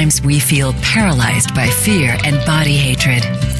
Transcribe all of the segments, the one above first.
Sometimes we feel paralyzed by fear and body hatred.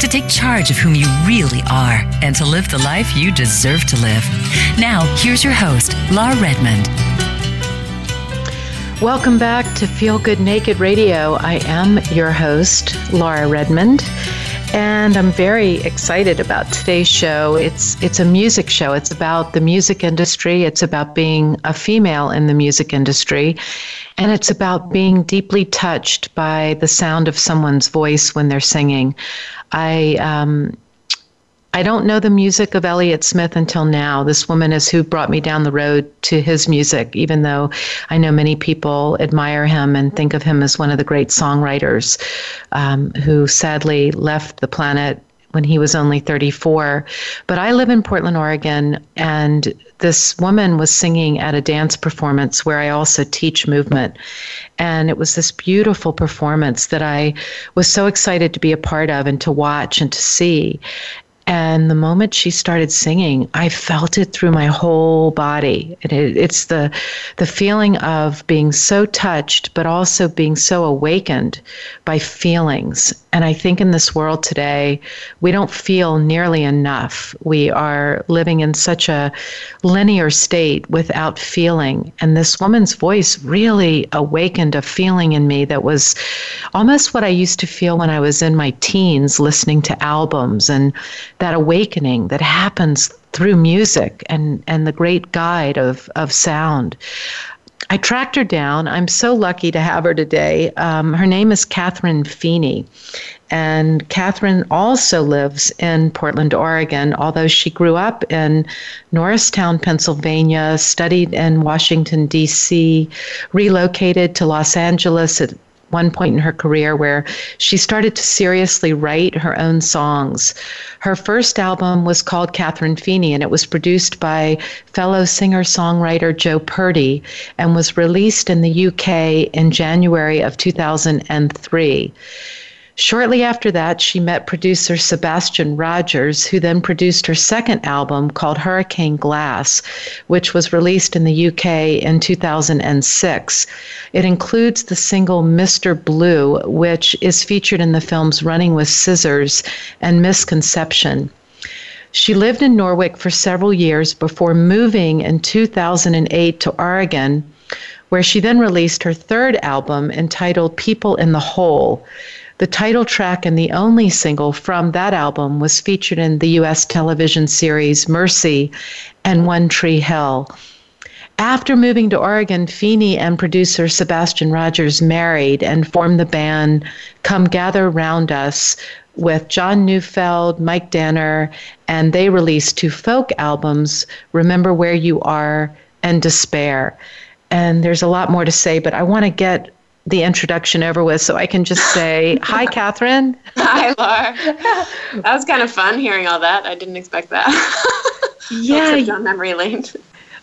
to take charge of whom you really are and to live the life you deserve to live. Now, here's your host, Laura Redmond. Welcome back to Feel Good Naked Radio. I am your host, Laura Redmond. And I'm very excited about today's show. It's it's a music show. It's about the music industry. It's about being a female in the music industry. And it's about being deeply touched by the sound of someone's voice when they're singing. I um, I don't know the music of Elliott Smith until now. This woman is who brought me down the road to his music, even though I know many people admire him and think of him as one of the great songwriters um, who sadly left the planet when he was only 34. But I live in Portland, Oregon, and this woman was singing at a dance performance where I also teach movement. And it was this beautiful performance that I was so excited to be a part of and to watch and to see. And the moment she started singing, I felt it through my whole body. It, it's the the feeling of being so touched, but also being so awakened by feelings. And I think in this world today, we don't feel nearly enough. We are living in such a linear state without feeling. And this woman's voice really awakened a feeling in me that was almost what I used to feel when I was in my teens listening to albums and that awakening that happens through music and, and the great guide of, of sound. I tracked her down. I'm so lucky to have her today. Um, her name is Catherine Feeny. And Catherine also lives in Portland, Oregon, although she grew up in Norristown, Pennsylvania, studied in Washington, D.C., relocated to Los Angeles at one point in her career where she started to seriously write her own songs. Her first album was called Catherine Feeny, and it was produced by fellow singer songwriter Joe Purdy and was released in the UK in January of 2003. Shortly after that, she met producer Sebastian Rogers, who then produced her second album called Hurricane Glass, which was released in the UK in 2006. It includes the single Mr. Blue, which is featured in the films Running with Scissors and Misconception. She lived in Norwich for several years before moving in 2008 to Oregon, where she then released her third album entitled People in the Hole. The title track and the only single from that album was featured in the U.S. television series Mercy and One Tree Hill. After moving to Oregon, Feeny and producer Sebastian Rogers married and formed the band Come Gather Round Us with John Neufeld, Mike Danner, and they released two folk albums, Remember Where You Are and Despair. And there's a lot more to say, but I want to get the introduction over with so I can just say, Hi, Catherine. Hi, Laura. That was kind of fun hearing all that. I didn't expect that. yeah. on memory lane.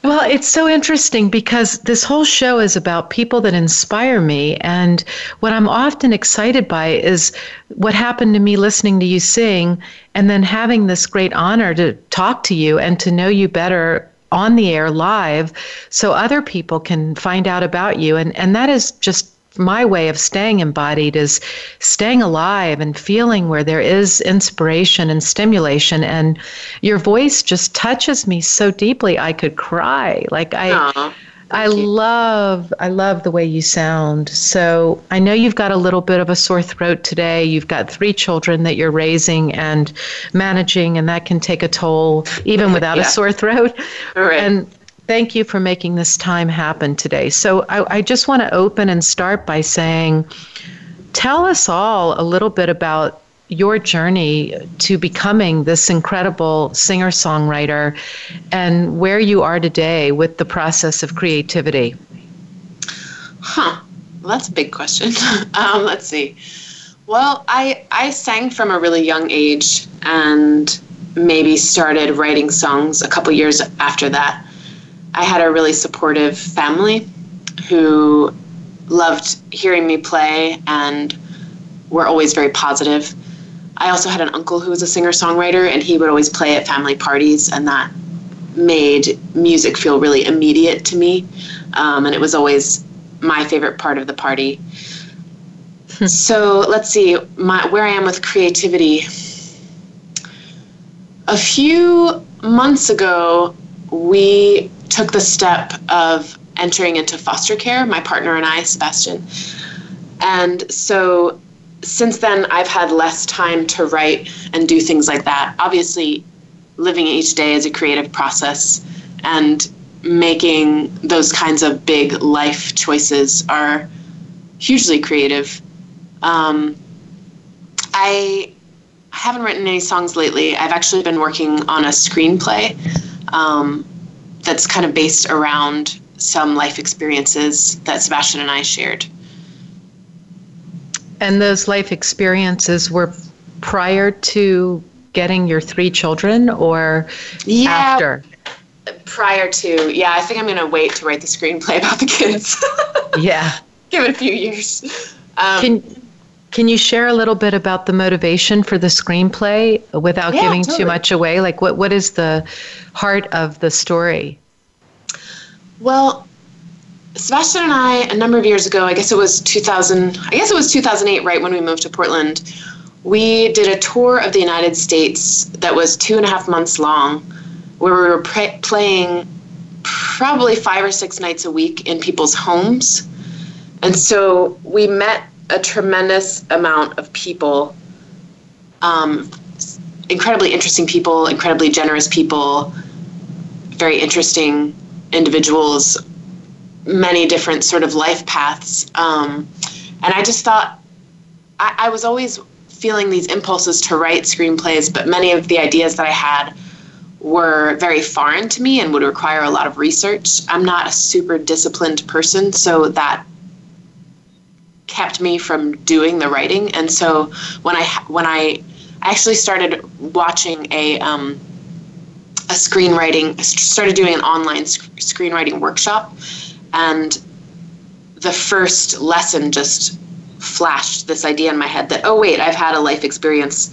Well, it's so interesting because this whole show is about people that inspire me. And what I'm often excited by is what happened to me listening to you sing and then having this great honor to talk to you and to know you better on the air live so other people can find out about you. And, and that is just my way of staying embodied is staying alive and feeling where there is inspiration and stimulation and your voice just touches me so deeply I could cry like I Aww, I you. love I love the way you sound so I know you've got a little bit of a sore throat today you've got three children that you're raising and managing and that can take a toll even without yeah. a sore throat right. and Thank you for making this time happen today. So, I, I just want to open and start by saying, tell us all a little bit about your journey to becoming this incredible singer songwriter and where you are today with the process of creativity. Huh. Well, that's a big question. um, let's see. Well, I, I sang from a really young age and maybe started writing songs a couple years after that. I had a really supportive family who loved hearing me play and were always very positive. I also had an uncle who was a singer songwriter, and he would always play at family parties, and that made music feel really immediate to me. Um, and it was always my favorite part of the party. Hmm. so let's see my, where I am with creativity. A few months ago, we took the step of entering into foster care, my partner and I, Sebastian. And so since then, I've had less time to write and do things like that. Obviously, living each day is a creative process, and making those kinds of big life choices are hugely creative. Um, I haven't written any songs lately. I've actually been working on a screenplay um, that's kind of based around some life experiences that Sebastian and I shared. And those life experiences were prior to getting your three children or yeah, after? Prior to, yeah, I think I'm going to wait to write the screenplay about the kids. yeah. Give it a few years. Um, can, can you share a little bit about the motivation for the screenplay without yeah, giving totally. too much away? Like, what, what is the heart of the story? Well, Sebastian and I, a number of years ago, I guess it was 2000, I guess it was 2008, right when we moved to Portland, we did a tour of the United States that was two and a half months long, where we were pre- playing probably five or six nights a week in people's homes. And so we met a tremendous amount of people, um, incredibly interesting people, incredibly generous people, very interesting individuals, many different sort of life paths. Um, and I just thought I, I was always feeling these impulses to write screenplays, but many of the ideas that I had were very foreign to me and would require a lot of research. I'm not a super disciplined person, so that kept me from doing the writing. And so when I when I actually started watching a um, a screenwriting, started doing an online sc- screenwriting workshop, and the first lesson just flashed this idea in my head that oh wait, I've had a life experience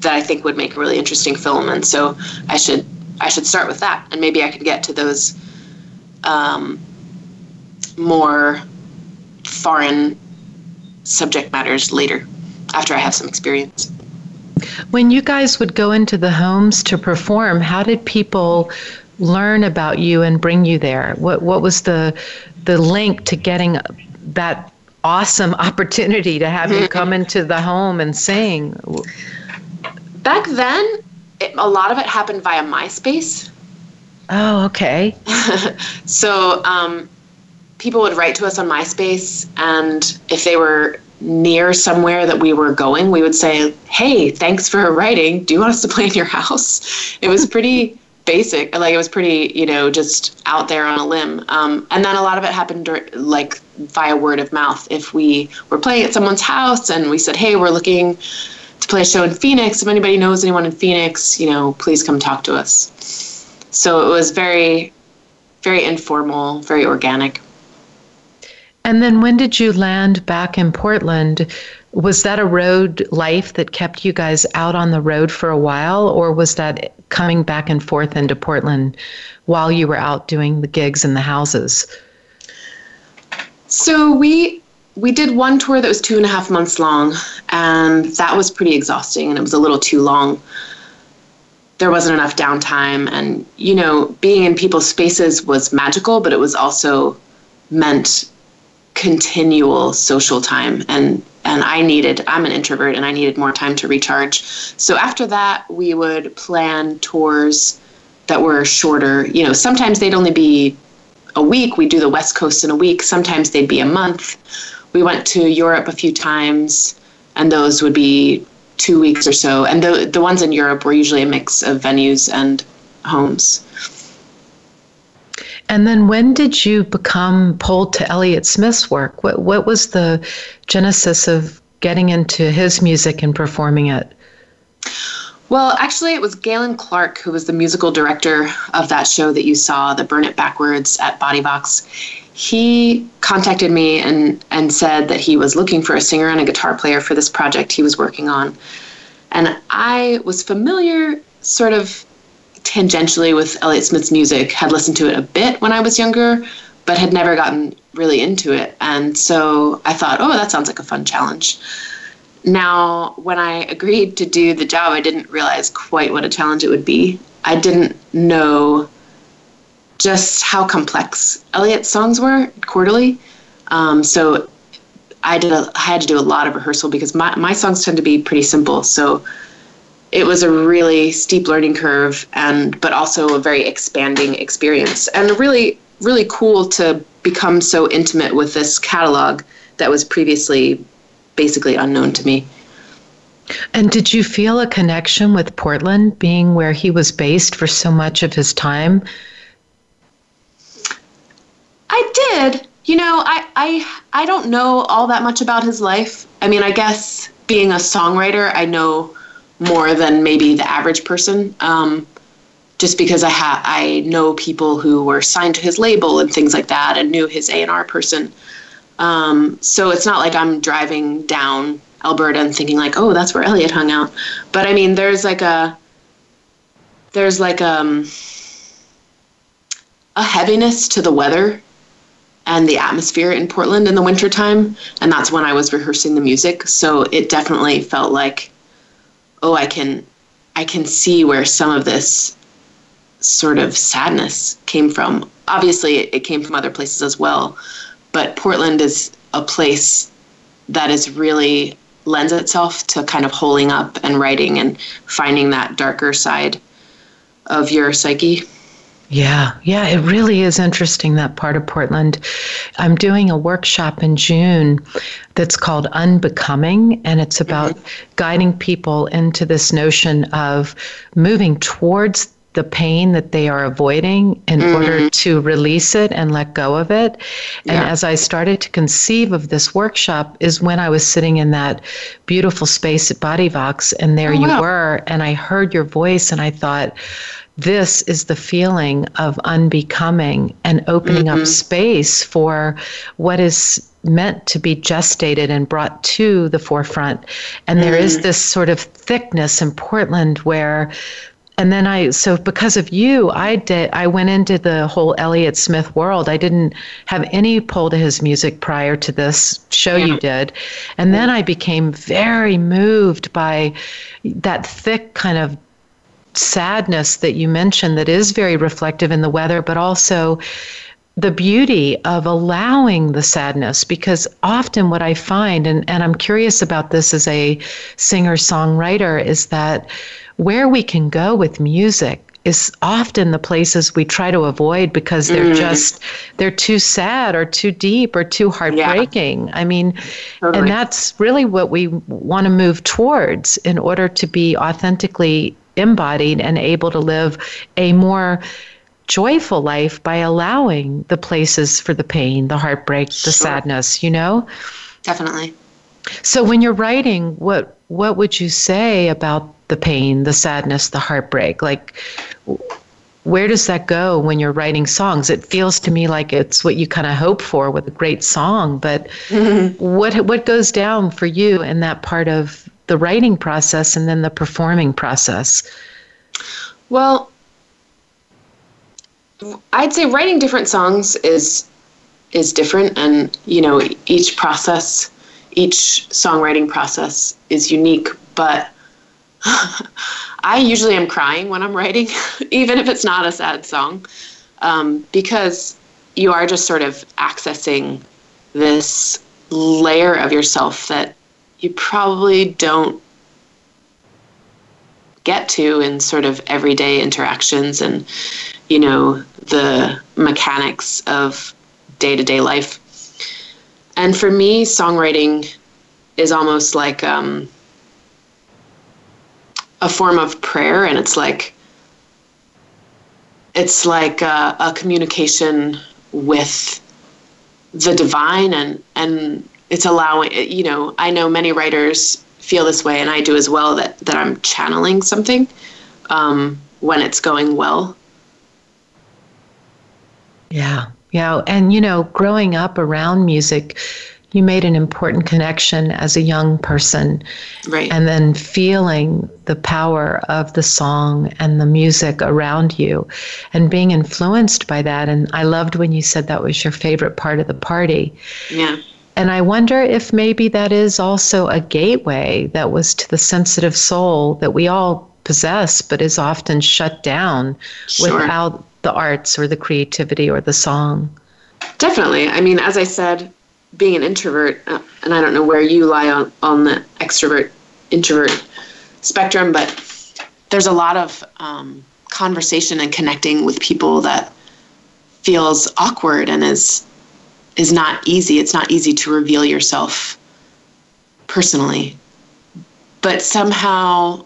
that I think would make a really interesting film, and so I should I should start with that, and maybe I could get to those um, more foreign subject matters later after I have some experience. When you guys would go into the homes to perform, how did people learn about you and bring you there? What what was the the link to getting that awesome opportunity to have you come into the home and sing? Back then, it, a lot of it happened via MySpace. Oh, okay. so um, people would write to us on MySpace, and if they were near somewhere that we were going, we would say, Hey, thanks for writing. Do you want us to play in your house? It was pretty basic. Like, it was pretty, you know, just out there on a limb. Um, and then a lot of it happened like via word of mouth. If we were playing at someone's house and we said, Hey, we're looking to play a show in Phoenix. If anybody knows anyone in Phoenix, you know, please come talk to us. So it was very, very informal, very organic. And then when did you land back in Portland? Was that a road life that kept you guys out on the road for a while, or was that coming back and forth into Portland while you were out doing the gigs in the houses? So we we did one tour that was two and a half months long, and that was pretty exhausting, and it was a little too long. There wasn't enough downtime, and you know, being in people's spaces was magical, but it was also meant continual social time and and I needed I'm an introvert and I needed more time to recharge. So after that we would plan tours that were shorter. You know, sometimes they'd only be a week. We'd do the West Coast in a week. Sometimes they'd be a month. We went to Europe a few times and those would be two weeks or so. And the the ones in Europe were usually a mix of venues and homes. And then when did you become pulled to Elliott Smith's work? What what was the genesis of getting into his music and performing it? Well, actually, it was Galen Clark who was the musical director of that show that you saw, the Burn It Backwards at Body Vox. He contacted me and, and said that he was looking for a singer and a guitar player for this project he was working on. And I was familiar, sort of tangentially, with Elliott Smith's music, had listened to it a bit when I was younger, but had never gotten really into it. And so I thought, oh, that sounds like a fun challenge. Now, when I agreed to do the job, I didn't realize quite what a challenge it would be. I didn't know just how complex Elliott's songs were quarterly. Um, so I did a, I had to do a lot of rehearsal because my, my songs tend to be pretty simple. So it was a really steep learning curve and but also a very expanding experience and really really cool to become so intimate with this catalog that was previously basically unknown to me. And did you feel a connection with Portland, being where he was based for so much of his time? I did. You know, I, I I don't know all that much about his life. I mean, I guess being a songwriter, I know more than maybe the average person. Um, just because I ha- I know people who were signed to his label and things like that, and knew his A and R person. Um, so it's not like I'm driving down Alberta and thinking like, oh, that's where Elliott hung out. But I mean, there's like a there's like um, a heaviness to the weather and the atmosphere in Portland in the wintertime. And that's when I was rehearsing the music. So it definitely felt like, oh, I can I can see where some of this sort of sadness came from. Obviously, it, came from other places as well, but Portland is a place that is really lends itself to kind of holding up and writing and finding that darker side of your psyche. Yeah, yeah, it really is interesting that part of Portland. I'm doing a workshop in June that's called Unbecoming, and it's about mm-hmm. guiding people into this notion of moving towards the pain that they are avoiding in mm-hmm. order to release it and let go of it. And yeah. as I started to conceive of this workshop is when I was sitting in that beautiful space at Body Vox and there oh, you wow. were and I heard your voice and I thought this is the feeling of unbecoming and opening mm-hmm. up space for what is meant to be gestated and brought to the forefront. And there is mm. this sort of thickness in Portland where and then I so because of you, I did I went into the whole Elliott Smith world. I didn't have any pull to his music prior to this show yeah. you did. And then I became very moved by that thick kind of sadness that you mentioned that is very reflective in the weather, but also the beauty of allowing the sadness because often what I find, and, and I'm curious about this as a singer songwriter, is that where we can go with music is often the places we try to avoid because they're mm. just they're too sad or too deep or too heartbreaking. Yeah. I mean, totally. and that's really what we want to move towards in order to be authentically embodied and able to live a more joyful life by allowing the places for the pain, the heartbreak, the sure. sadness, you know? Definitely. So when you're writing, what what would you say about the pain, the sadness, the heartbreak? Like, where does that go when you're writing songs? It feels to me like it's what you kind of hope for with a great song, but mm-hmm. what what goes down for you in that part of the writing process and then the performing process? Well, I'd say writing different songs is is different, and you know each process, each songwriting process is unique, but I usually am crying when I'm writing, even if it's not a sad song, um, because you are just sort of accessing this layer of yourself that you probably don't get to in sort of everyday interactions and you know the mechanics of day-to-day life. And for me songwriting is almost like um, a form of prayer and it's like it's like a, a communication with the divine and and it's allowing you know i know many writers feel this way and i do as well that that i'm channeling something um, when it's going well. Yeah. Yeah. And you know growing up around music you made an important connection as a young person. Right. And then feeling the power of the song and the music around you and being influenced by that. And i loved when you said that was your favorite part of the party. Yeah and i wonder if maybe that is also a gateway that was to the sensitive soul that we all possess but is often shut down Sure. without the arts or the creativity or the song Definitely. I mean, as I said, being an introvert, uh, and I don't know where you lie on, on the extrovert introvert spectrum, but there's a lot of um, conversation and connecting with people that feels awkward and is is not easy. It's not easy to reveal yourself personally, but somehow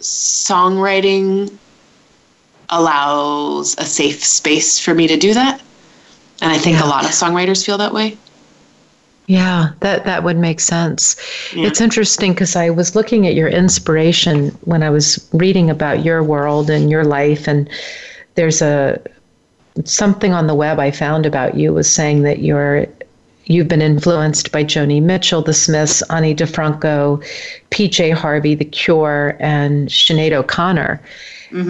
songwriting allows a safe space for me to do that. And I think Yeah. a lot of songwriters feel that way. Yeah, that that would make sense. Yeah. It's interesting because I was looking at your inspiration when I was reading about your world and your life, and there's a something on the web I found about you was saying that you're you've been influenced by Joni Mitchell, The Smiths, Ani DiFranco, P.J. Harvey, The Cure, and Sinead O'Connor.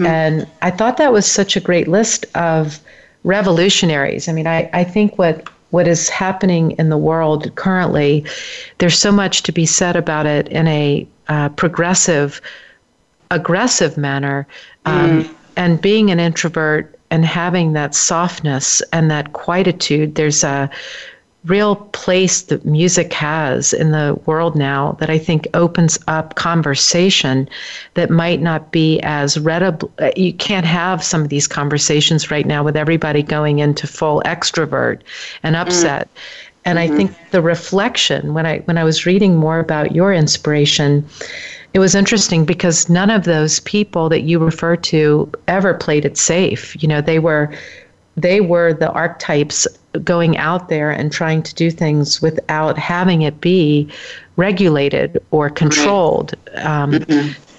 And I thought that was such a great list of revolutionaries. I mean, I, I think what what is happening in the world currently, there's so much to be said about it in a uh, progressive, aggressive manner. Um, And being an introvert and having that softness and that quietude, there's a real place that music has in the world now that I think opens up conversation that might not be as readable. Uh, you can't have some of these conversations right now with everybody going into full extrovert and mm. upset. And I mm-hmm. think the reflection when I when I was reading more about your inspiration, it was interesting because none of those people that you refer to ever played it safe. You know, they were they were the archetypes going out there and trying to do things without having it be regulated or controlled. Um,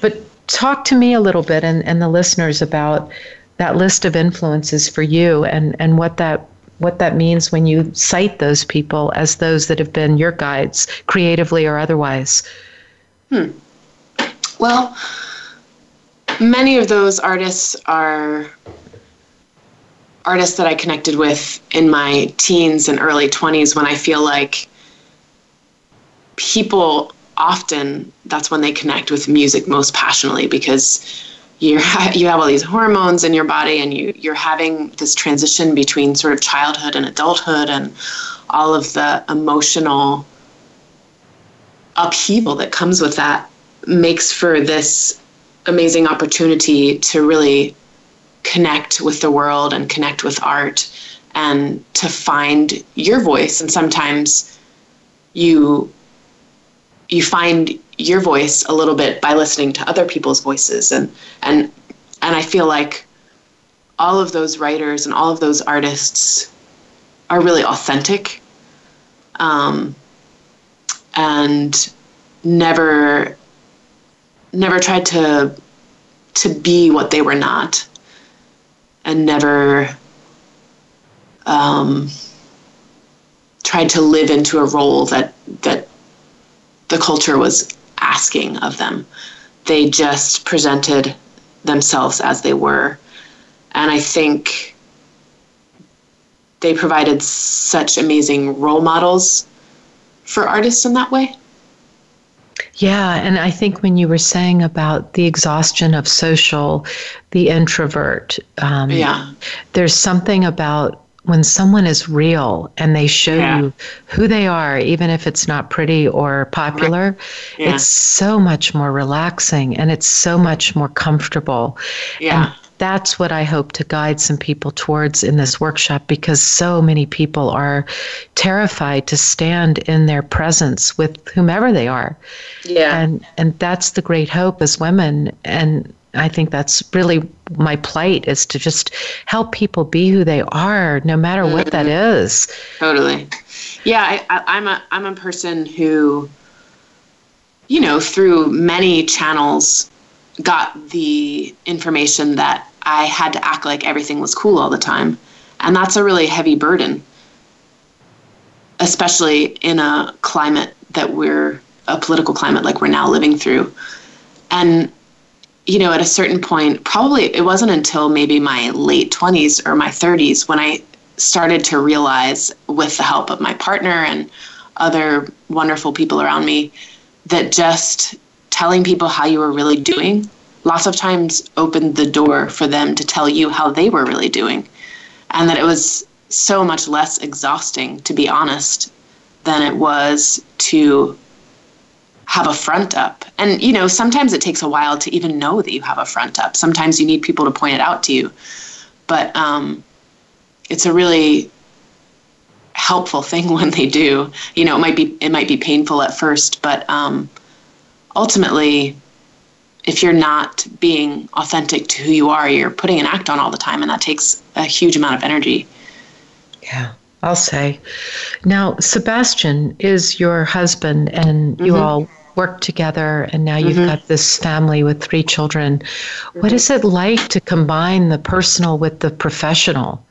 But talk to me a little bit and, and the listeners about that list of influences for you and, and what that what that means when you cite those people as those that have been your guides, creatively or otherwise. Well, many of those artists are artists that I connected with in my teens and early 20s when I feel like people often that's when they connect with music most passionately because you're you have all these hormones in your body and you you're having this transition between sort of childhood and adulthood and all of the emotional upheaval that comes with that makes for this amazing opportunity to really connect with the world and connect with art and to find your voice. And sometimes you you find your voice a little bit by listening to other people's voices. And and and I feel like all of those writers and all of those artists are really authentic. Um, and never never tried to to be what they were not and never um, tried to live into a role that that the culture was asking of them. They just presented themselves as they were, and I think they provided such amazing role models for artists in that way. Yeah, and I think when you were saying about the exhaustion of social, the introvert, um, Yeah. there's something about when someone is real and they show Yeah. you who they are, even if it's not pretty or popular, Yeah. it's so much more relaxing and it's so much more comfortable. Yeah. And that's what I hope to guide some people towards in this workshop because so many people are terrified to stand in their presence with whomever they are Yeah. and and that's the great hope as women and i think that's really my plight is to just help people be who they are no matter what that mm-hmm. is Totally. Yeah, I, am a I'm a person who, you know, through many channels, got the information that I had to act like everything was cool all the time, and that's a really heavy burden, especially in a climate that we're a political climate like we're now living through, and you know, at a certain point, probably it wasn't until maybe my late 20s or my 30s when I started to realize, with the help of my partner and other wonderful people around me, that just telling people how you were really doing lots of times opened the door for them to tell you how they were really doing. And that it was so much less exhausting, to be honest, than it was to have a front up. And, you know, sometimes it takes a while to even know that you have a front up. Sometimes you need people to point it out to you. But um, it's a really helpful thing when they do. You know, it might be it might be painful at first, but um, ultimately, if you're not being authentic to who you are, you're putting an act on all the time, and that takes a huge amount of energy. Yeah. I'll say. Now, Sebastian is your husband, and mm-hmm. you all work together and now you've mm-hmm. got this family with three children. Mm-hmm. What is it like to combine the personal with the professional?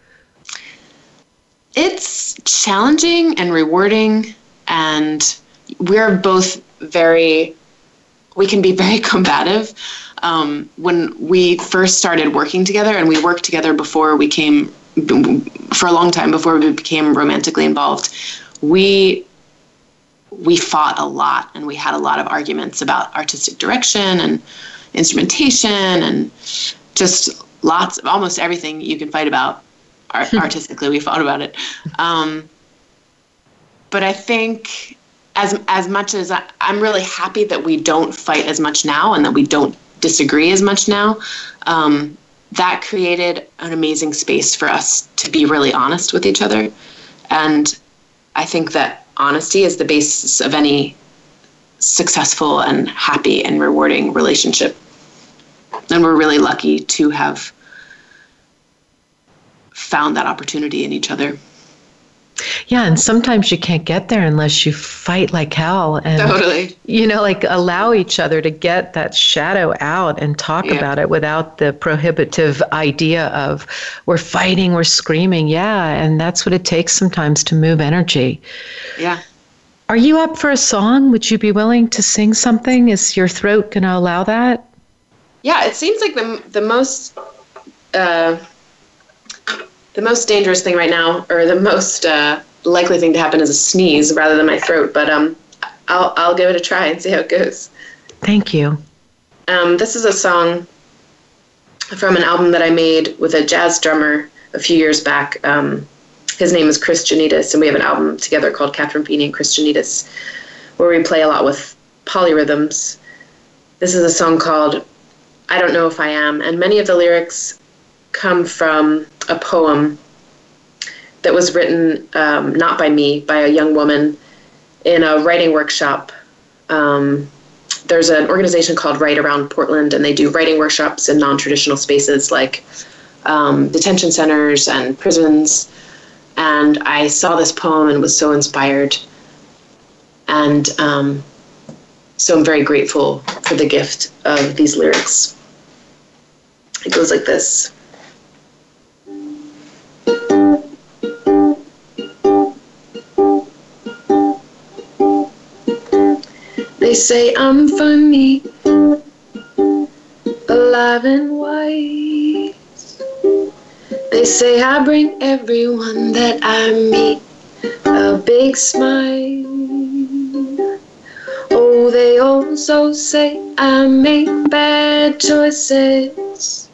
It's challenging and rewarding and we're both very we can be very combative. Um, when we first started working together, and we worked together before we came for a long time before we became romantically involved, we we fought a lot and we had a lot of arguments about artistic direction and instrumentation and just lots of almost everything you can fight about art- artistically we fought about it um, but i think as as much as I, i'm really happy that we don't fight as much now and that we don't disagree as much now um, that created an amazing space for us to be really honest with each other and i think that honesty is the basis of any successful and happy and rewarding relationship. And we're really lucky to have found that opportunity in each other. Yeah, and sometimes you can't get there unless you fight like hell and totally. you know, like allow each other to get that shadow out and talk yeah. about it without the prohibitive idea of we're fighting, we're screaming. Yeah, and that's what it takes sometimes to move energy. Yeah. Are you up for a song? Would you be willing to sing something? Is your throat going to allow that? Yeah, it seems like the the most uh, the most dangerous thing right now, or the most uh, likely thing to happen, is a sneeze rather than my throat. But um, I'll I'll give it a try and see how it goes. Thank you. Um, this is a song from an album that I made with a jazz drummer a few years back. Um, his name is Chris Janitas, and we have an album together called Catherine Feeny and Chris Janitas, where we play a lot with polyrhythms. This is a song called I Don't Know If I Am, and many of the lyrics come from a poem that was written um, not by me, by a young woman in a writing workshop. Um, there's an organization called Write Around Portland, and they do writing workshops in non traditional spaces like um, detention centers and prisons. And I saw this poem and was so inspired. And um, so I'm very grateful for the gift of these lyrics. It goes like this. They say I'm funny, alive and wise. They say I bring everyone that I meet a big smile. Oh, they also say I make bad choices.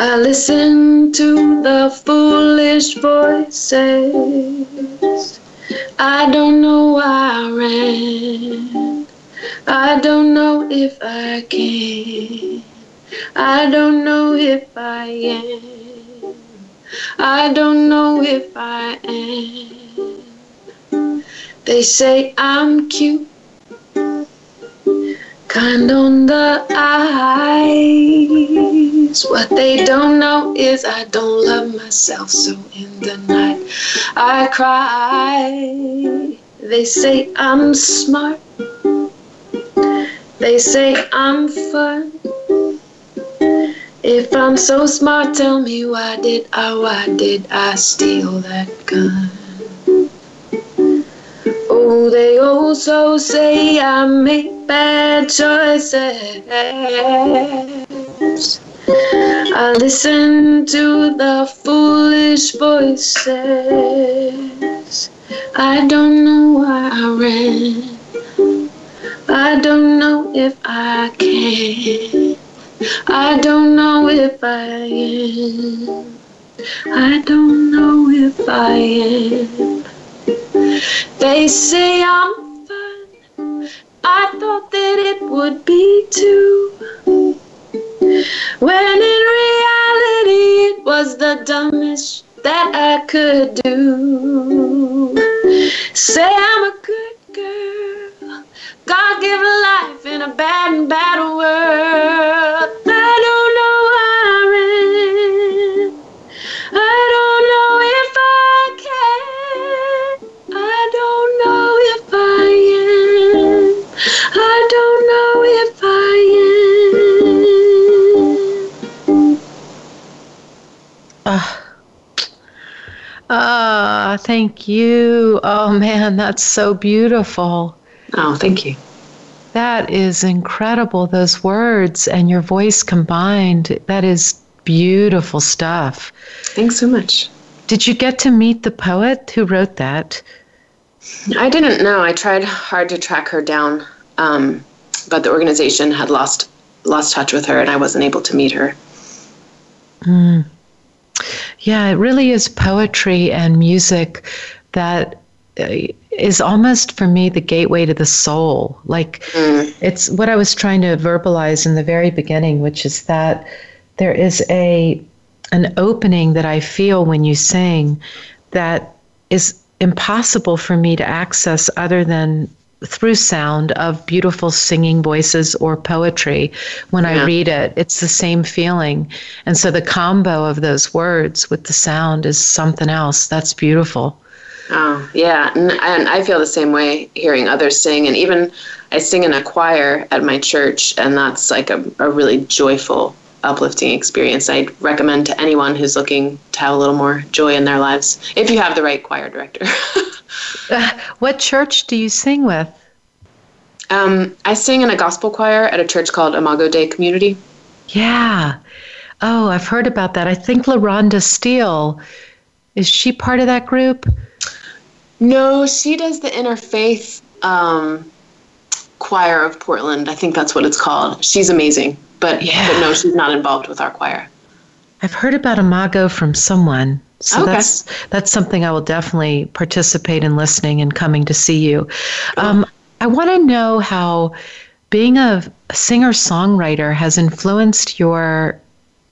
I listen to the foolish voices. I don't know why I ran. I don't know if I can. I don't know if I am. I don't know if I am. They say I'm cute, kind on the eyes. Is what they don't know is I don't love myself. So in the night I cry. They say I'm smart. They say I'm fun. If I'm so smart, tell me why did I, why did I steal that gun? Oh, they also say I make bad choices. I listen to the foolish voices. I don't know why I ran. I don't know if I can. I don't know if I am. I don't know if I am. They say I'm fun. I thought that it would be too. When in reality it was the dumbest that I could do. Say I'm a good girl. God give life in a bad and bad world. Thank you. Oh man, that's so beautiful. Oh, thank you. That is incredible, those words and your voice combined. That is beautiful stuff. Thanks so much. Did you get to meet the poet who wrote that? I didn't know. I tried hard to track her down, um, but the organization had lost lost touch with her, and I wasn't able to meet her. Mm. Yeah, it really is poetry and music that uh, almost for me the gateway to the soul. Like mm. it's what I was trying to verbalize in the very beginning, which is that there is a an opening that I feel when you sing that is impossible for me to access other than through sound of beautiful singing voices or poetry when yeah. I read it. It's the same feeling. And so the combo of those words with the sound is something else. That's beautiful. Oh, yeah. And, and I feel the same way hearing others sing. And even I sing in a choir at my church, and that's like a, a really joyful, uplifting experience. I'd recommend to anyone who's looking to have a little more joy in their lives, if you have the right choir director. uh, what church do you sing with? Um, I sing in a gospel choir at a church called Imago Dei Community. Yeah. Oh, I've heard about that. I think LaRhonda Steele, is she part of that group? No, she does the interfaith um, choir of Portland. I think that's what it's called. She's amazing, but yeah. but no, she's not involved with our choir. I've heard about Imago from someone. So okay. that's that's something I will definitely participate in listening and coming to see you. Um, I want to know how being a singer songwriter has influenced your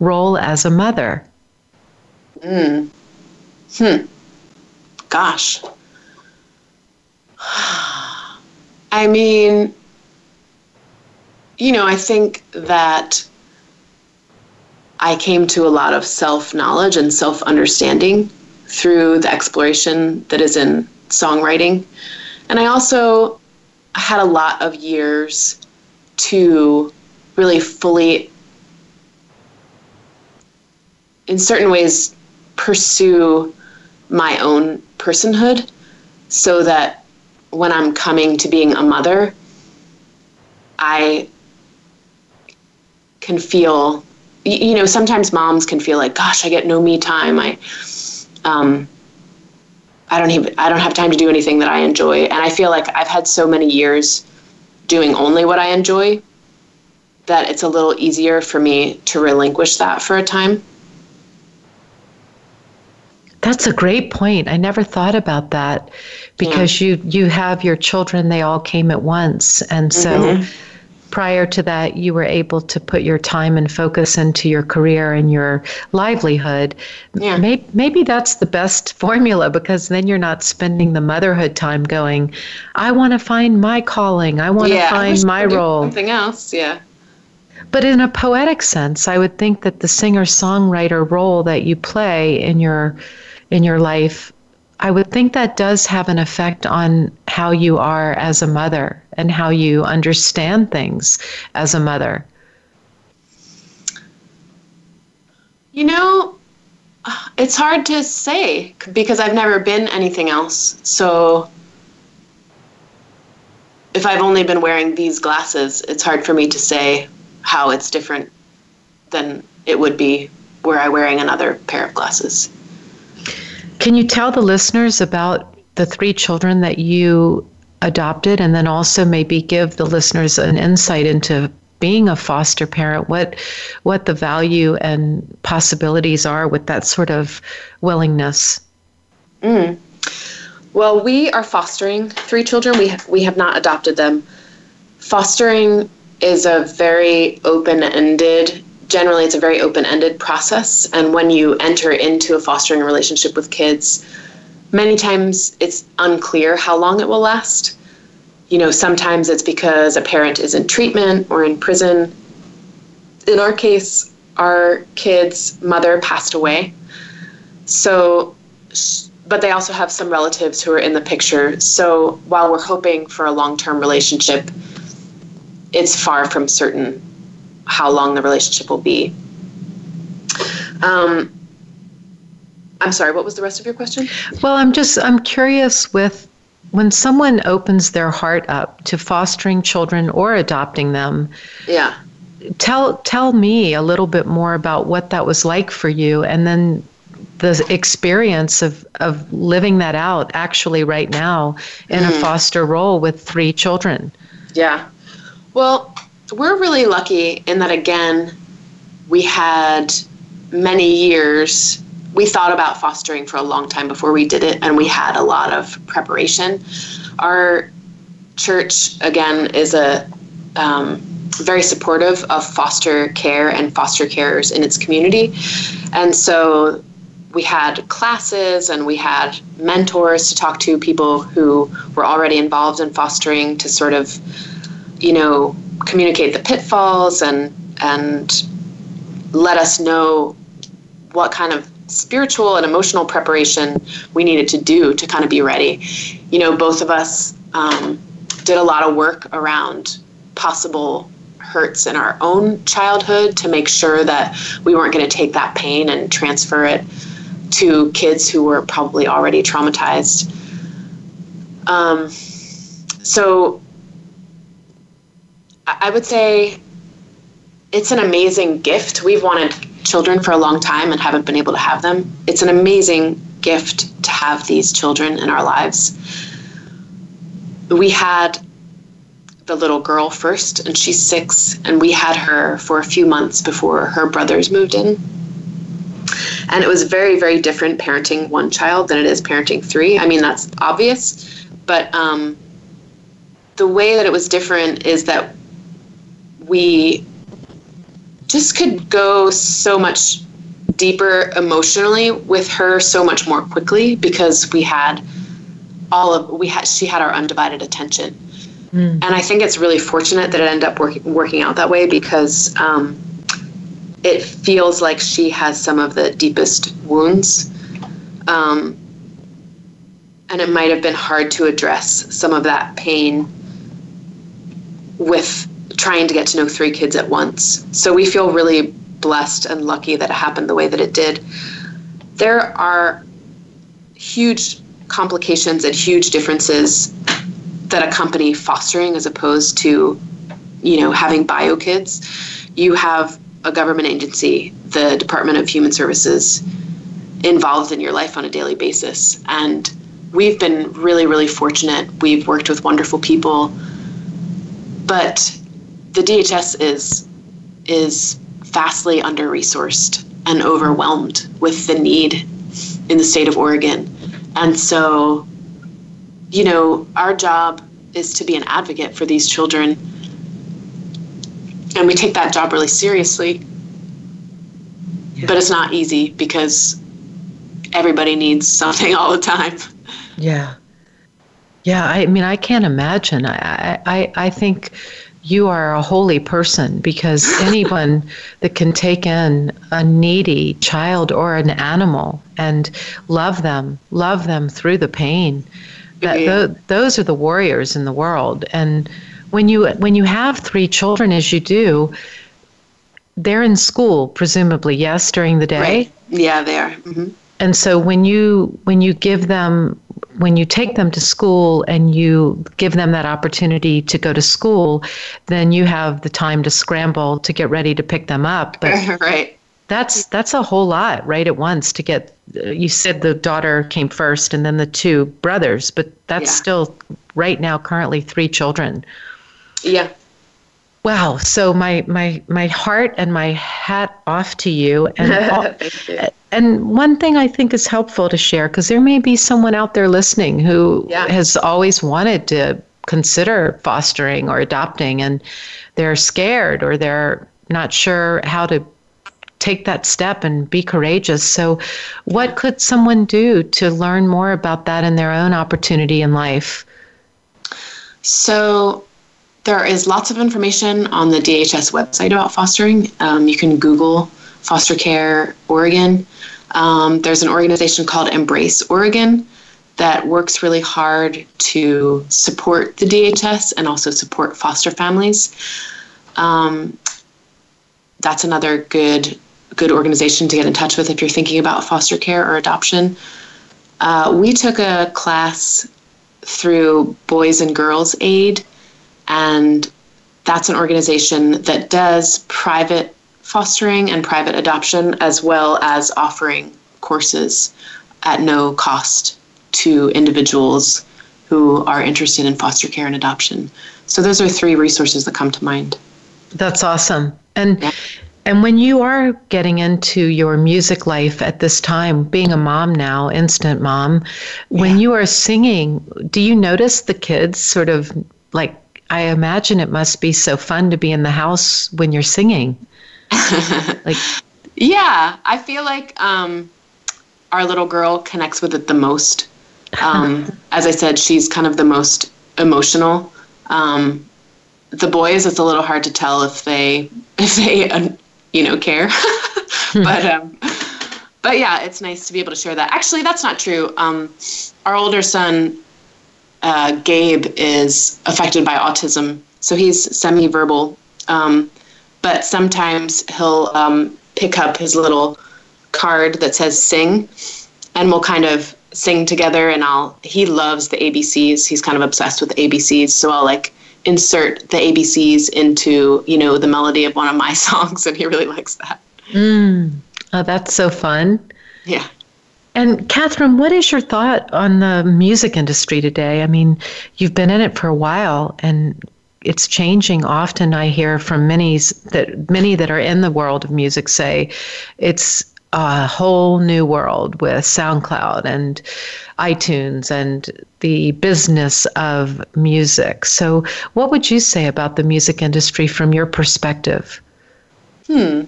role as a mother. Hmm. Hmm. Gosh. I mean, you know, I think that I came to a lot of self knowledge and self understanding through the exploration that is in songwriting. And I also had a lot of years to really fully, in certain ways, pursue my own personhood so that when I'm coming to being a mother, I can feel, you know, sometimes moms can feel like, gosh, I get no me time. I, um, I don't even, I don't have time to do anything that I enjoy. And I feel like I've had so many years doing only what I enjoy that it's a little easier for me to relinquish that for a time. That's a great point. I never thought about that because yeah. you you have your children they all came at once and so mm-hmm. Prior to that you were able to put your time and focus into your career and your livelihood. Yeah. Maybe, maybe that's the best formula because then you're not spending the motherhood time going, I want to find my calling. I want to yeah, find my role. Something else, yeah. But in a poetic sense, I would think that the singer-songwriter role that you play in your in your life, I would think that does have an effect on how you are as a mother and how you understand things as a mother. You know, it's hard to say because I've never been anything else. So if I've only been wearing these glasses, it's hard for me to say how it's different than it would be were I wearing another pair of glasses. Can you tell the listeners about the three children that you adopted and then also maybe give the listeners an insight into being a foster parent what what the value and possibilities are with that sort of willingness? Mm. well we are fostering three children. We we have not adopted them. Fostering is a very open-ended generally it's a very open-ended process and when you enter into a fostering relationship with kids many times it's unclear how long it will last you know, sometimes it's because a parent is in treatment or in prison. In our case, our kid's mother passed away. So, but they also have some relatives who are in the picture. So while we're hoping for a long term relationship, it's far from certain how long the relationship will be. Um, I'm sorry, what was the rest of your question? Well, I'm just, I'm curious with when someone opens their heart up to fostering children or adopting them, yeah. Tell tell me a little bit more about what that was like for you and then the experience of, of living that out actually right now in mm. a foster role with three children. Yeah. Well, we're really lucky in that again we had many years we thought about fostering for a long time before we did it, and we had a lot of preparation. Our church, again, is a um, very supportive of foster care and foster carers in its community. And so we had classes and we had mentors to talk to people who were already involved in fostering to sort of, you know, communicate the pitfalls and and let us know what kind of spiritual and emotional preparation we needed to do to kind of be ready. You know, both of us um, did a lot of work around possible hurts in our own childhood to make sure that we weren't going to take that pain and transfer it to kids who were probably already traumatized. Um, so I would say it's an amazing gift. We've wanted children for a long time and haven't been able to have them. It's an amazing gift to have these children in our lives. We had the little girl first, and she's six, and we had her for a few months before her brothers moved in. And it was very, very different parenting one child than it is parenting three. I mean, that's obvious, but um, the way that it was different is that we just could go so much deeper emotionally with her so much more quickly because we had all of we had she had our undivided attention mm. and i think it's really fortunate that it ended up working working out that way because um, it feels like she has some of the deepest wounds um, and it might have been hard to address some of that pain with trying to get to know three kids at once. So we feel really blessed and lucky that it happened the way that it did. There are huge complications and huge differences that accompany fostering as opposed to, you know, having bio kids. You have a government agency, the Department of Human Services, involved in your life on a daily basis. And we've been really, really fortunate. We've worked with wonderful people. But the DHS is is vastly under resourced and overwhelmed with the need in the state of Oregon. And so, you know, our job is to be an advocate for these children. And we take that job really seriously. Yeah. But it's not easy because everybody needs something all the time. Yeah. Yeah, I mean, I can't imagine. I, I, I think you are a holy person because anyone that can take in a needy child or an animal and love them, love them through the pain, that tho- those are the warriors in the world. And when you when you have three children, as you do, they're in school, presumably, yes, during the day. Right. Yeah, they are. hmm And so when you when you give them when you take them to school and you give them that opportunity to go to school, then you have the time to scramble to get ready to pick them up. But right. that's that's a whole lot right at once to get. You said the daughter came first, and then the two brothers, but that's Yeah. still right now currently three children. Yeah. Wow. So my my my heart and my hat off to you. And all, Thank you. and one thing I think is helpful to share because there may be someone out there listening who Yeah. has always wanted to consider fostering or adopting, and they're scared or they're not sure how to take that step and be courageous. So, what could someone do to learn more about that in their own opportunity in life? So there is lots of information on the DHS website about fostering. Um, you can Google foster care Oregon. Um, there's an organization called Embrace Oregon that works really hard to support the DHS and also support foster families. Um, that's another good good organization to get in touch with if you're thinking about foster care or adoption. Uh, we took a class through Boys and Girls Aid, and that's an organization that does private fostering and private adoption as well as offering courses at no cost to individuals who are interested in foster care and adoption. So those are three resources that come to mind. That's awesome. And Yeah. and when you are getting into your music life at this time, being a mom now, instant mom, when you are singing, do you notice the kids sort of like I imagine it must be so fun to be in the house when you're singing. like Yeah, I feel like um, our little girl connects with it the most. Um, as I said, she's kind of the most emotional. Um, the boys, it's a little hard to tell if they if they uh, you know care, but um, but yeah, it's nice to be able to share that. Actually, that's not true. Um, our older son, uh, Gabe, is affected by autism, so he's semi-verbal. Um, but sometimes he'll um, pick up his little card that says "sing," and we'll kind of sing together. And I'll he loves the ABCs. He's kind of obsessed with the ABCs, so I'll like insert the ABCs into you know the melody of one of my songs, and he really likes that. mm, oh, that's so fun. Yeah. And Catherine, what is your thought on the music industry today? I mean, you've been in it for a while, and it's changing. Often, I hear from many that many that are in the world of music say it's a whole new world with SoundCloud and iTunes and the business of music. So, what would you say about the music industry from your perspective? Hmm.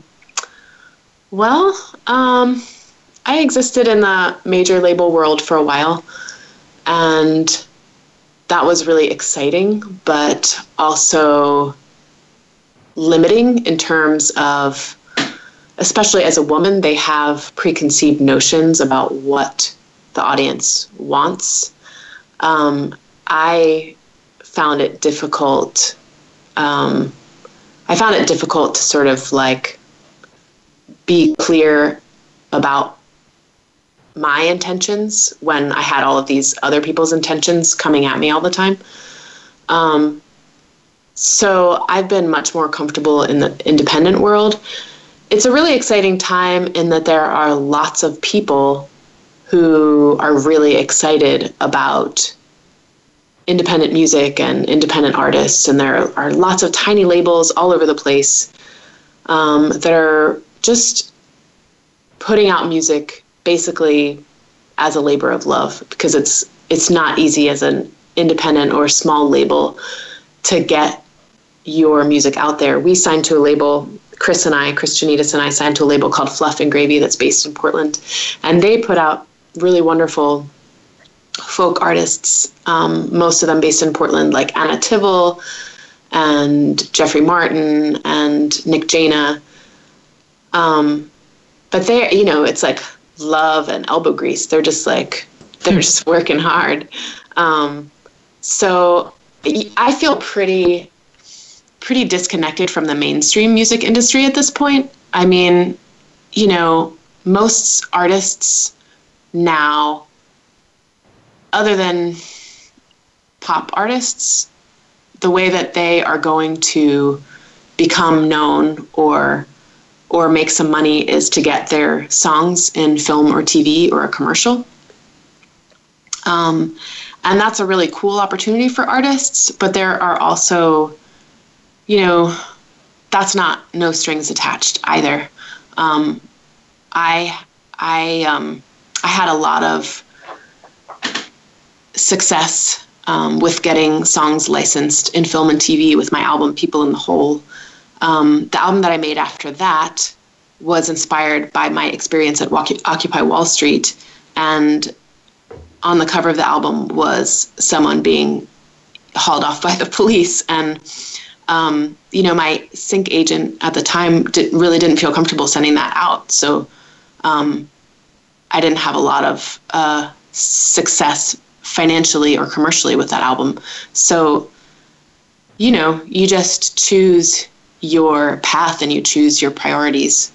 Well, um, I existed in the major label world for a while, and that was really exciting, but also limiting in terms of, especially as a woman, they have preconceived notions about what the audience wants. Um, I found it difficult. Um, I found it difficult to sort of like be clear about my intentions when I had all of these other people's intentions coming at me all the time. Um, so I've been much more comfortable in the independent world. It's a really exciting time in that there are lots of people who are really excited about independent music and independent artists, and there are lots of tiny labels all over the place um, that are just putting out music basically as a labor of love because it's it's not easy as an independent or small label to get your music out there. We signed to a label, Chris and I, Chris Johnedis and I signed to a label called Fluff and Gravy that's based in Portland, and they put out really wonderful folk artists, um, most of them based in Portland, like Anna Tivel and Jeffrey Martin and Nick Jaina. Um, but they, you know, it's like love and elbow grease. They're just like they're just working hard. Um, so I feel pretty pretty disconnected from the mainstream music industry at this point. I mean, you know, most artists now, other than pop artists, the way that they are going to become known or or make some money is to get their songs in film or TV or a commercial. Um, and that's a really cool opportunity for artists, but there are also you know, that's not no strings attached either. Um, I I um, I had a lot of success um, with getting songs licensed in film and TV with my album People in the Hole. Um, the album that I made after that was inspired by my experience at Occupy Wall Street, and on the cover of the album was someone being hauled off by the police and um, you know, my sync agent at the time did, really didn't feel comfortable sending that out. So um, I didn't have a lot of uh, success financially or commercially with that album. So, you know, you just choose your path and you choose your priorities.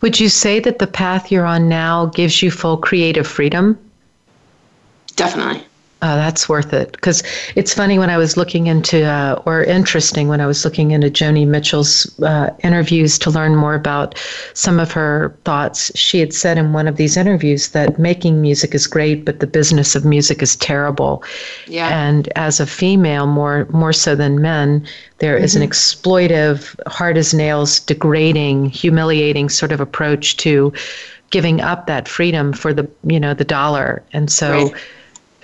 Would you say that the path you're on now gives you full creative freedom? Definitely. Oh, that's worth it. Because it's funny when I was looking into, uh, or interesting when I was looking into Joni Mitchell's uh, interviews to learn more about some of her thoughts. She had said in one of these interviews that making music is great, but the business of music is terrible. Yeah. And as a female, more more so than men, there mm-hmm. is an mm-hmm. exploitive, hard as nails, degrading, humiliating sort of approach to giving up that freedom for the you know the dollar. And so. Right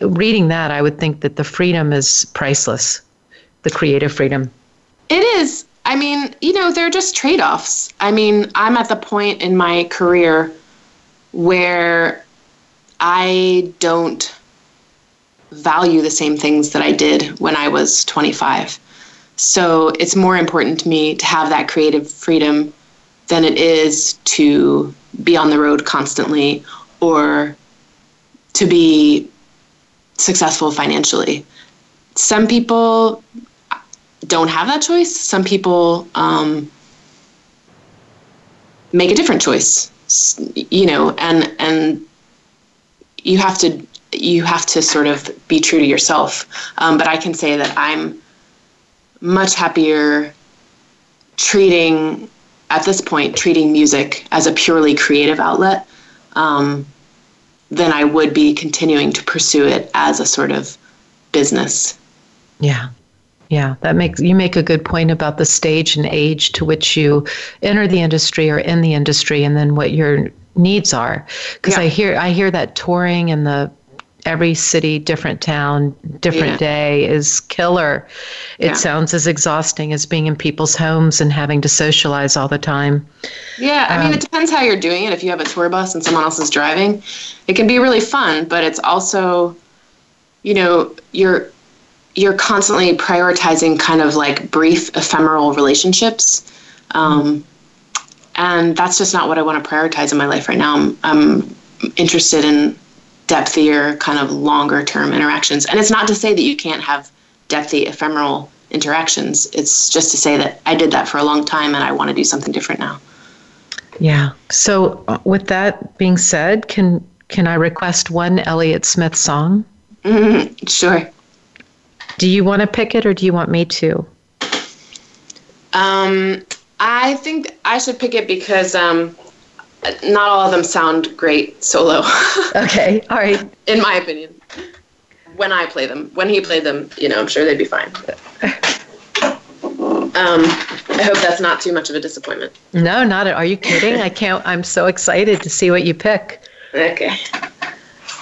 reading that, I would think that the freedom is priceless, the creative freedom. It is. I mean, you know, they're just trade offs. I mean, I'm at the point in my career where I don't value the same things that I did when I was 25. So it's more important to me to have that creative freedom than it is to be on the road constantly or to be successful financially. Some people don't have that choice. Some people um, make a different choice. You know, and and you have to you have to sort of be true to yourself. Um, but I can say that I'm much happier treating at this point treating music as a purely creative outlet um, then I would be continuing to pursue it as a sort of business. Yeah. Yeah, that makes you make a good point about the stage and age to which you enter the industry or in the industry and then what your needs are. Because yeah. I hear I hear that touring and the every city, different town, different yeah. day is killer. It yeah. sounds as exhausting as being in people's homes and having to socialize all the time. Yeah, I um, mean, it depends how you're doing it. If you have a tour bus and someone else is driving, it can be really fun, but it's also, you know, you're you're constantly prioritizing kind of like brief, ephemeral relationships. Um, and that's just not what I want to prioritize in my life right now. I'm, I'm interested in depthier, kind of longer term interactions. And it's not to say that you can't have depthy, ephemeral interactions. It's just to say that I did that for a long time and I want to do something different now. Yeah. So, uh, with that being said, can can I request one Elliott Smith song? Mm-hmm. Sure. Do you want to pick it or do you want me to? Um, I think I should pick it because um, not all of them sound great solo. okay, all right. In my opinion, when I play them, when he played them, you know, I'm sure they'd be fine. Um, I hope that's not too much of a disappointment. No, not. At. Are you kidding? I can't. I'm so excited to see what you pick. Okay.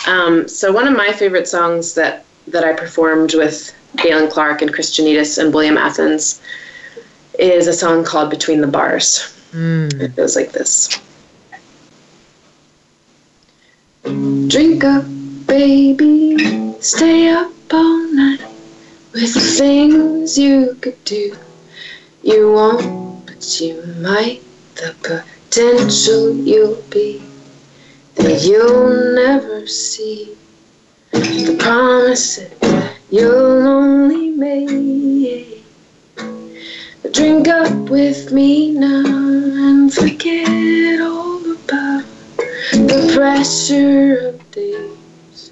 Um, so one of my favorite songs that that I performed with Galen Clark and Chris Johnedis and William Athens is a song called "Between the Bars." Mm. It goes like this. Drink up, baby, stay up all night with the things you could do. You won't, but you might. The potential you'll be that you'll never see. The promise that you'll only make. Drink up with me now and forget pressure of days.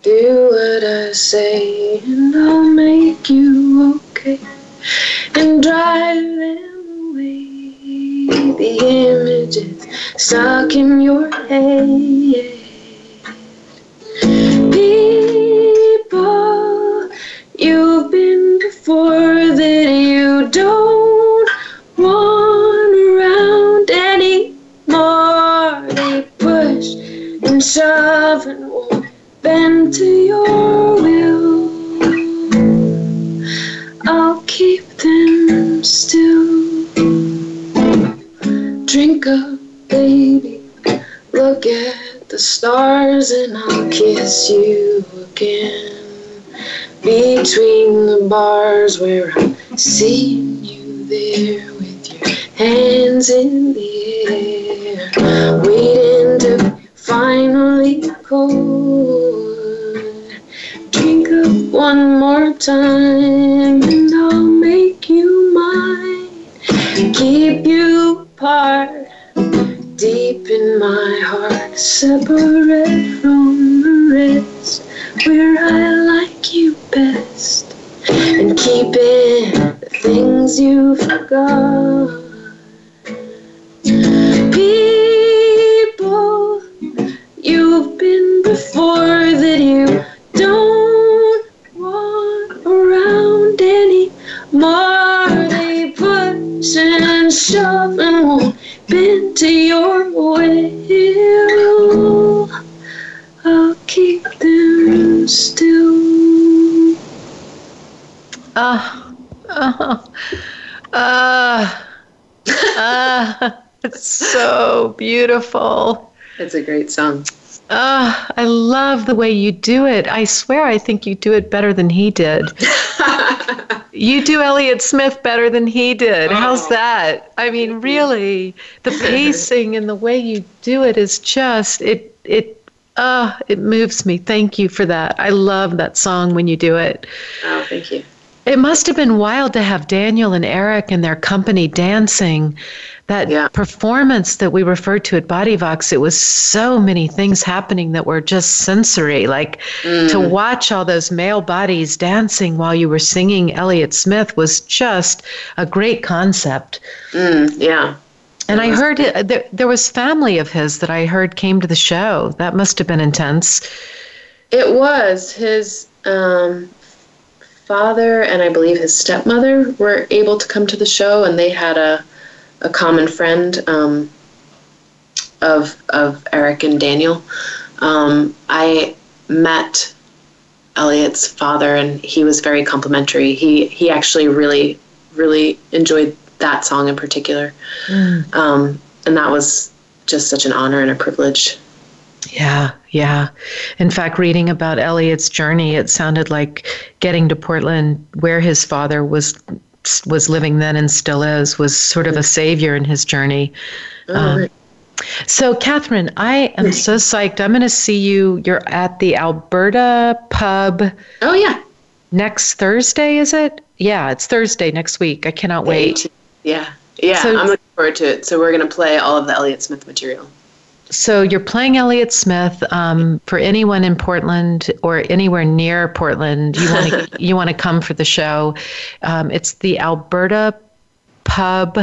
Do what I say and I'll make you okay and drive them away. The images stuck in your head. Kiss you again. Between the bars where I'm seeing you there with your hands in the air, waiting to finally cold. Drink up one more time, and I'll make you mine. Keep you apart, deep in my heart, separate from the rest, where I like you best, and keeping the things you forgot. Beautiful. It's a great song. Ah, I love the way you do it. I swear I think you do it better than he did. you do Elliott Smith better than he did. How's Oh. that? I mean, really, the pacing and the way you do it is just it it uh it moves me. Thank you for that. I love that song when you do it. Oh, thank you. It must have been wild to have Daniel and Eric and their company dancing. That Yeah. performance that we referred to at Bodyvox, it was so many things happening that were just sensory. Like to watch all those male bodies dancing while you were singing Elliott Smith was just a great concept. Mm, yeah. And I heard it, there, there was family of his that I heard came to the show. That must have been intense. It was his um, father and I believe his stepmother were able to come to the show, and they had a a common friend um, of of Eric and Daniel. Um, I met Elliott's father, and he was very complimentary. He he actually really really enjoyed that song in particular, um, and that was just such an honor and a privilege. Yeah, yeah. In fact, reading about Elliott's journey, it sounded like getting to Portland, where his father was was living then and still is, was sort of a savior in his journey. Um, right. So, Catherine, I am so psyched. I'm going to see you. You're at the Alberta Pub Oh yeah, next Thursday, is it? Yeah, it's Thursday next week. I cannot wait. Yeah, yeah, So- I'm looking forward to it. So we're gonna play all of the Elliott Smith material. So you're playing Elliott Smith. Um, for anyone in Portland or anywhere near Portland, you want to you want to come for the show. Um, it's the Alberta Pub,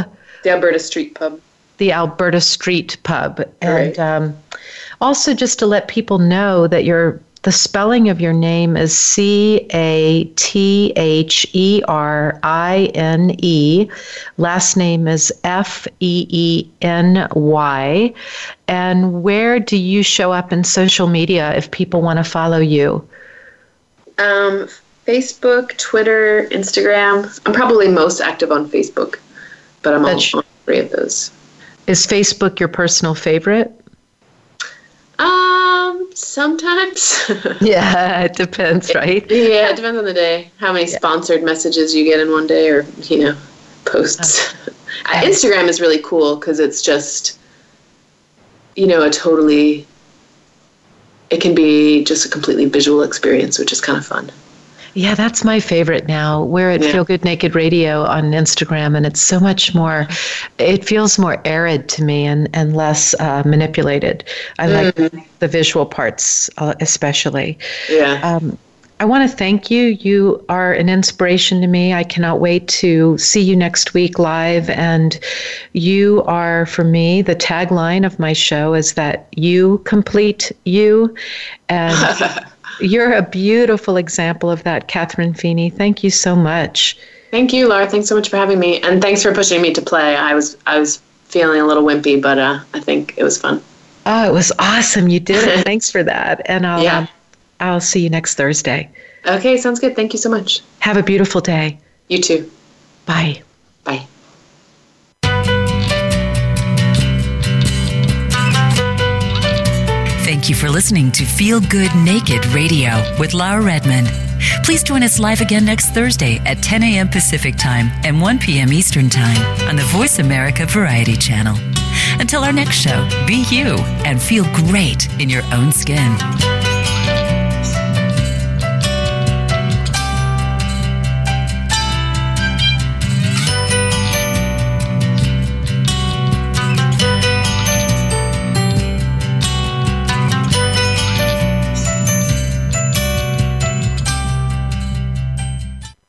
The Alberta Street Pub. the Alberta Street Pub, and Right. um, also just to let people know that your the spelling of your name is C A T H E R I N E. Last name is F E E N Y. And where do you show up in social media if people want to follow you? Um, Facebook, Twitter, Instagram. I'm probably most active on Facebook, but I'm on That's- all three of those. Is Facebook your personal favorite? Um, sometimes. yeah, it depends, right? yeah, it depends on the day. How many Yeah. sponsored messages you get in one day, or you know, posts. Uh, Instagram is really cool because it's just, you know, a totally. It can be just a completely visual experience, which is kind of fun. Yeah, that's my favorite now. We're at Yeah. Feel Good Naked Radio on Instagram, and it's so much more, it feels more arid to me and, and less uh, manipulated. I like the visual parts, uh, especially. Yeah. Um, I want to thank you. You are an inspiration to me. I cannot wait to see you next week live. And you are, for me, the tagline of my show is that you complete you. And you're a beautiful example of that, Catherine Feeny. Thank you so much. Thank you, Laura. Thanks so much for having me, and thanks for pushing me to play. I was I was feeling a little wimpy, but uh, I think it was fun. Oh, it was awesome. You did it. Thanks for that. And I'll, Yeah. um, I'll see you next Thursday. Okay, sounds good. Thank you so much. Have a beautiful day. You too. Bye. Bye. Thank you for listening to Feel Good Naked Radio with Laura Redmond. Please join us live again next Thursday at 10 a.m. Pacific Time and 1 p.m. Eastern Time on the Voice America Variety Channel. Until our next show, be you and feel great in your own skin.